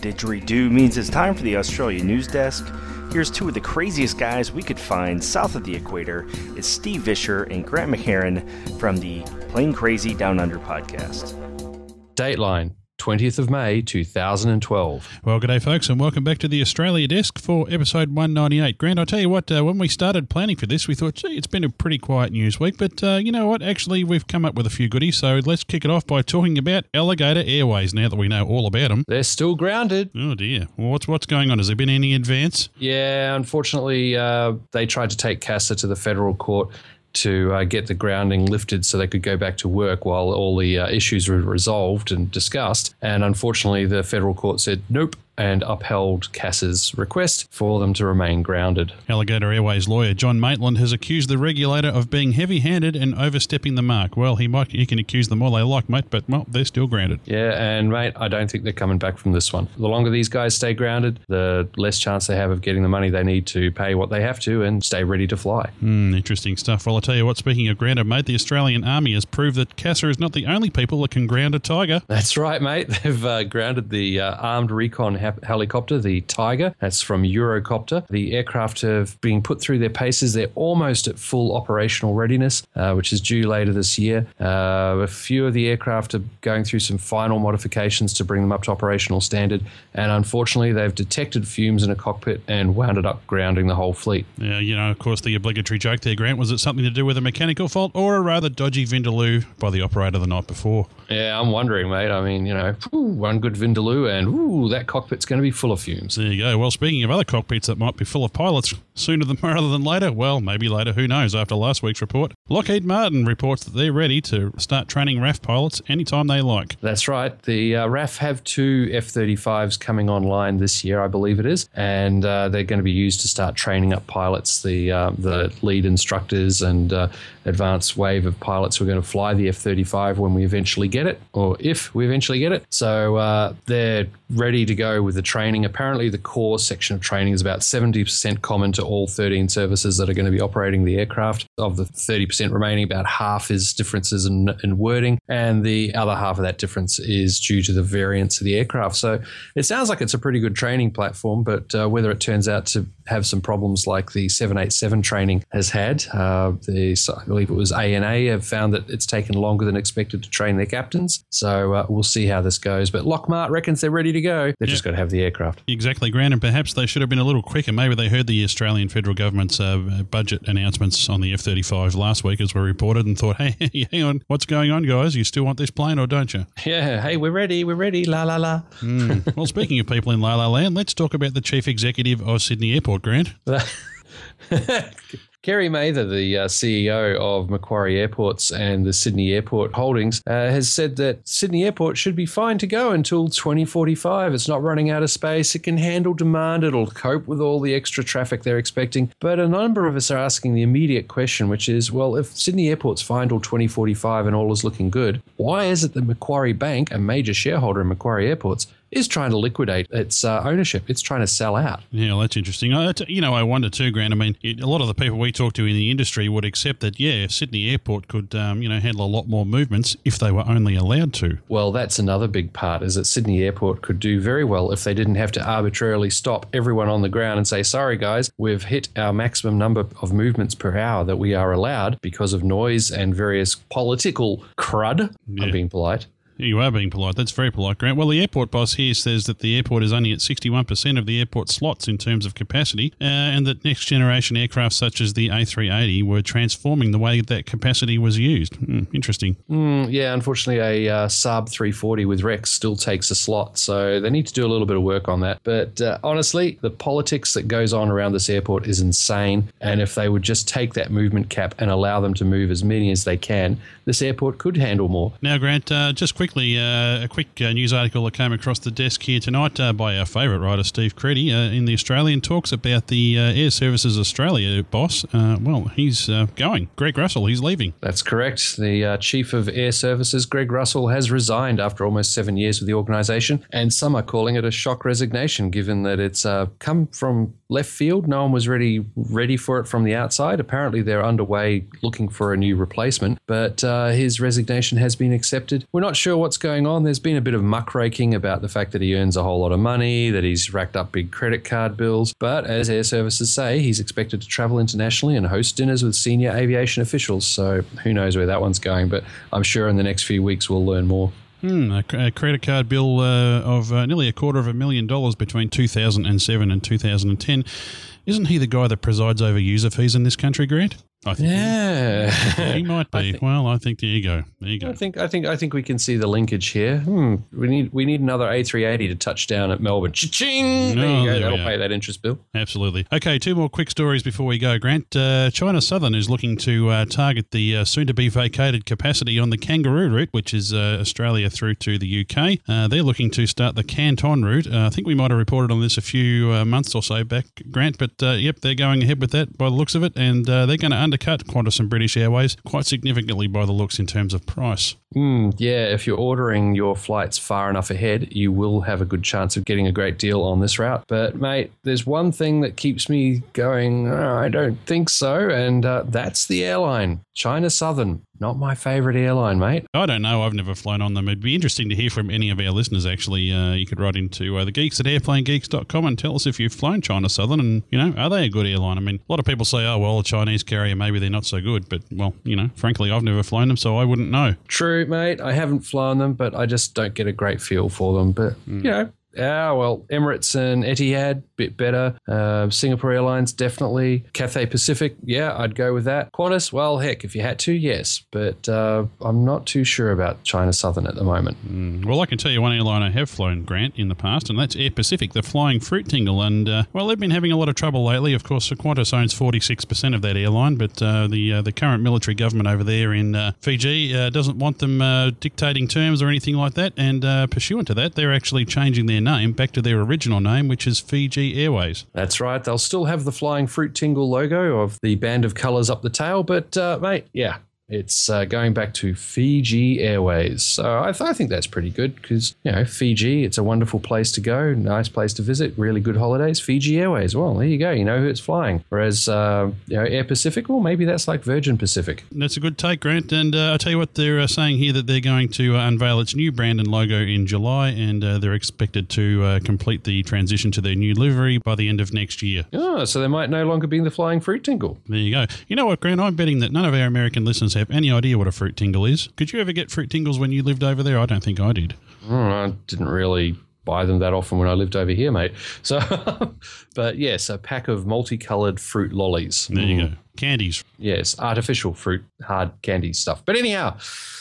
didgeridoo means it's time for the Australia News Desk. Here's two of the craziest guys we could find south of the equator. It's Steve Visscher and Grant McHerron from the Plain Crazy Down Under podcast. Dateline 20th of May 2012. Well, good day, folks, and welcome back to the Australia Desk for episode 198. Grant, I tell you what, uh, when we started planning for this, we thought, gee, it's been a pretty quiet news week, but uh, you know what? Actually, we've come up with a few goodies, so let's kick it off by talking about Alligator Airways now that we know all about them. They're still grounded. Oh, dear. Well, what's, what's going on? Has there been any advance? Yeah, unfortunately, uh, they tried to take CASA to the federal court to uh, get the grounding lifted so they could go back to work while all the uh, issues were resolved and discussed. And unfortunately, the federal court said, nope, and upheld CASA's request for them to remain grounded. Alligator Airways lawyer John Maitland has accused the regulator of being heavy-handed and overstepping the mark. Well, he might he can accuse them all they like, mate, but well, they're still grounded. Yeah, and mate, I don't think they're coming back from this one. The longer these guys stay grounded, the less chance they have of getting the money they need to pay what they have to and stay ready to fly. Hmm, interesting stuff. Well, I'll tell you what, speaking of grounded, mate, the Australian Army has proved that CASA is not the only people that can ground a tiger. That's right, mate. They've uh, grounded the uh, armed recon helicopter, the Tiger. That's from Eurocopter. The aircraft have been put through their paces. They're almost at full operational readiness, uh, which is due later this year. Uh, a few of the aircraft are going through some final modifications to bring them up to operational standard. And unfortunately, they've detected fumes in a cockpit and wound it up grounding the whole fleet. Yeah, you know, of course, the obligatory joke there, Grant, was it something to do with a mechanical fault or a rather dodgy Vindaloo by the operator the night before? Yeah, I'm wondering, mate. I mean, you know, one good Vindaloo and ooh, that cockpit's going to be full of fumes. There you go. Well, speaking of other cockpits that might be full of pilots sooner than rather than later, well, maybe later, who knows, after last week's report, Lockheed Martin reports that they're ready to start training RAAF pilots anytime they like. That's right. The uh, RAAF have two F 35s coming online this year, I believe it is, and uh, they're going to be used to start training up pilots, the, uh, the lead instructors and uh, advanced wave of pilots who are going to fly the F 35 when we eventually get it, or if we eventually get it. So uh, they're ready to go with the training. Apparently, the core section of training is about 70% common to all 13 services that are going to be operating the aircraft. Of the 30% remaining, about half is differences in, in wording, and the other half of that difference is due to the variance of the aircraft. So it sounds like it's a pretty good training platform, but uh, whether it turns out to have some problems like the 787 training has had, uh, the, I believe it was ANA, have found that it's taken longer than expected to train their captains. So uh, we'll see how this goes. But Lockmart reckons they're ready to go. They've Yeah. just got to have the aircraft. Exactly, Grant, and perhaps they should have been a little quicker. Maybe they heard the Australian federal government's uh, budget announcements on the F 35 last week, as we reported, and thought, hey, hang on, what's going on, guys? You still want this plane or don't you? Yeah, hey, we're ready, we're ready, la la la. well, speaking of people in La La Land, let's talk about the chief executive of Sydney Airport, Grant. Kerrie Mather, the uh, CEO of Macquarie Airports and the Sydney Airport Holdings, uh, has said that Sydney Airport should be fine to go until 2045. It's not running out of space. It can handle demand. It'll cope with all the extra traffic they're expecting. But a number of us are asking the immediate question, which is, well, if Sydney Airport's fine till 2045 and all is looking good, why is it that Macquarie Bank, a major shareholder in Macquarie Airports, is trying to liquidate its uh, ownership? It's trying to sell out. Yeah, well, that's interesting. I, you know, I wonder too, Grant. I mean, a lot of the people we talk to in the industry would accept that, yeah, Sydney Airport could, um, you know, handle a lot more movements if they were only allowed to. Well, that's another big part is that Sydney Airport could do very well if they didn't have to arbitrarily stop everyone on the ground and say, sorry, guys, we've hit our maximum number of movements per hour that we are allowed because of noise and various political crud. Yeah. I'm being polite. You are being polite. That's very polite, Grant. Well, the airport boss here says that the airport is only at 61% of the airport slots in terms of capacity, uh, and that next generation aircraft such as the A380 were transforming the way that capacity was used. Hmm, interesting. Mm, yeah, unfortunately, a uh, Saab 340 with Rex still takes a slot, so they need to do a little bit of work on that. But uh, honestly, the politics that goes on around this airport is insane. And if they would just take that movement cap and allow them to move as many as they can, this airport could handle more. Now, Grant, uh, just quickly, uh, a quick uh, news article that came across the desk here tonight uh, by our favourite writer, Steve Creedy, uh, in the Australian talks about the uh, Airservices Australia boss. Uh, well, he's going. Greg Russell, he's leaving. That's correct. The Chief of Airservices, Greg Russell, has resigned after almost seven years with the organisation, and some are calling it a shock resignation, given that it's come from left field. No one was ready ready for it from the outside. Apparently, they're underway looking for a new replacement, but his resignation has been accepted. We're not sure what's going on. There's been a bit of muckraking about the fact that he earns a whole lot of money, that he's racked up big credit card bills. But as air services say, he's expected to travel internationally and host dinners with senior aviation officials. So who knows where that one's going? But I'm sure in the next few weeks we'll learn more. Hmm, a, credit card bill uh, of uh, nearly a quarter of a million dollars between 2007 and 2010. Isn't he the guy that presides over user fees in this country, Grant? I think yeah, he, he might be. Think, well, I think there you go. There you go. I think I think I think we can see the linkage here. Hmm, we need we need another A380 to touch down at Melbourne. Cha-ching! There you go. There That'll pay that interest bill. Absolutely. Okay, two more quick stories before we go. Grant, uh, China Southern is looking to uh, target the uh, soon-to-be vacated capacity on the Kangaroo route, which is uh, Australia through to the UK. Uh, they're looking to start the Canton route. Uh, I think we might have reported on this a few months or so back, Grant. But yep, they're going ahead with that by the looks of it, and they're going to undercut Qantas and British Airways quite significantly by the looks in terms of price. Mm, yeah, if you're ordering your flights far enough ahead, you will have a good chance of getting a great deal on this route. But, mate, there's one thing that keeps me going, oh, I don't think so, and uh, that's the airline. China Southern, not my favorite airline, mate. I don't know. I've never flown on them. It'd be interesting to hear from any of our listeners, actually. Uh, you could write into uh, the geeks at airplanegeeks.com and tell us if you've flown China Southern and, you know, are they a good airline? I mean, a lot of people say, oh, well, a Chinese carrier, maybe they're not so good. But, well, you know, frankly, I've never flown them, so I wouldn't know. True, mate. I haven't flown them, but I just don't get a great feel for them. But, mm. you know, yeah, well, Emirates and Etihad, bit better. Uh, Singapore Airlines, definitely. Cathay Pacific, yeah, I'd go with that. Qantas, well, heck, if you had to, yes. But uh, I'm not too sure about China Southern at the moment. Mm. Well, I can tell you one airline I have flown, Grant, in the past, and that's Air Pacific, the flying fruit tingle. And, uh, well, they've been having a lot of trouble lately. Of course, Qantas owns 46% of that airline, but uh, the uh, the current military government over there in uh, Fiji doesn't want them dictating terms or anything like that. And pursuant to that, they're actually changing their their name back to their original name, which is Fiji Airways. That's right. They'll still have the flying fruit tingle logo of the band of colours up the tail, but uh, mate, yeah, it's uh, going back to Fiji Airways. So I, th- I think that's pretty good because, you know, Fiji, it's a wonderful place to go, nice place to visit, really good holidays. Fiji Airways, well, there you go. You know who it's flying. Whereas, uh, you know, Air Pacific, well, maybe that's like Virgin Pacific. That's a good take, Grant. And uh, I'll tell you what, they're uh, saying here that they're going to uh, unveil its new brand and logo in July, and uh, they're expected to complete the transition to their new livery by the end of next year. Oh, so they might no longer be the flying fruit tingle. There you go. You know what, Grant? I'm betting that none of our American listeners have any idea what a fruit tingle is. Could you ever get fruit tingles when you lived over there? I don't think I did. Mm, I didn't really buy them that often when I lived over here, mate. So, but yes, a pack of multicolored fruit lollies. There you mm. go. Candies. Yes, artificial fruit, hard candy stuff. But anyhow.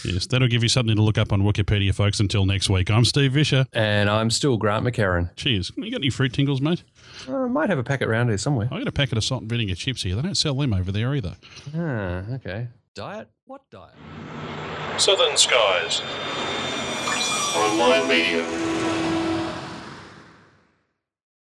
Yes, that'll give you something to look up on Wikipedia, folks. Until next week, I'm Steve Visscher. And I'm still Grant McHerron. Cheers. You got any fruit tingles, mate? Uh, I might have a packet around here somewhere. I got a packet of salt and vinegar chips here. They don't sell them over there either. Ah, okay. Diet? What diet? Southern Skies. Online media.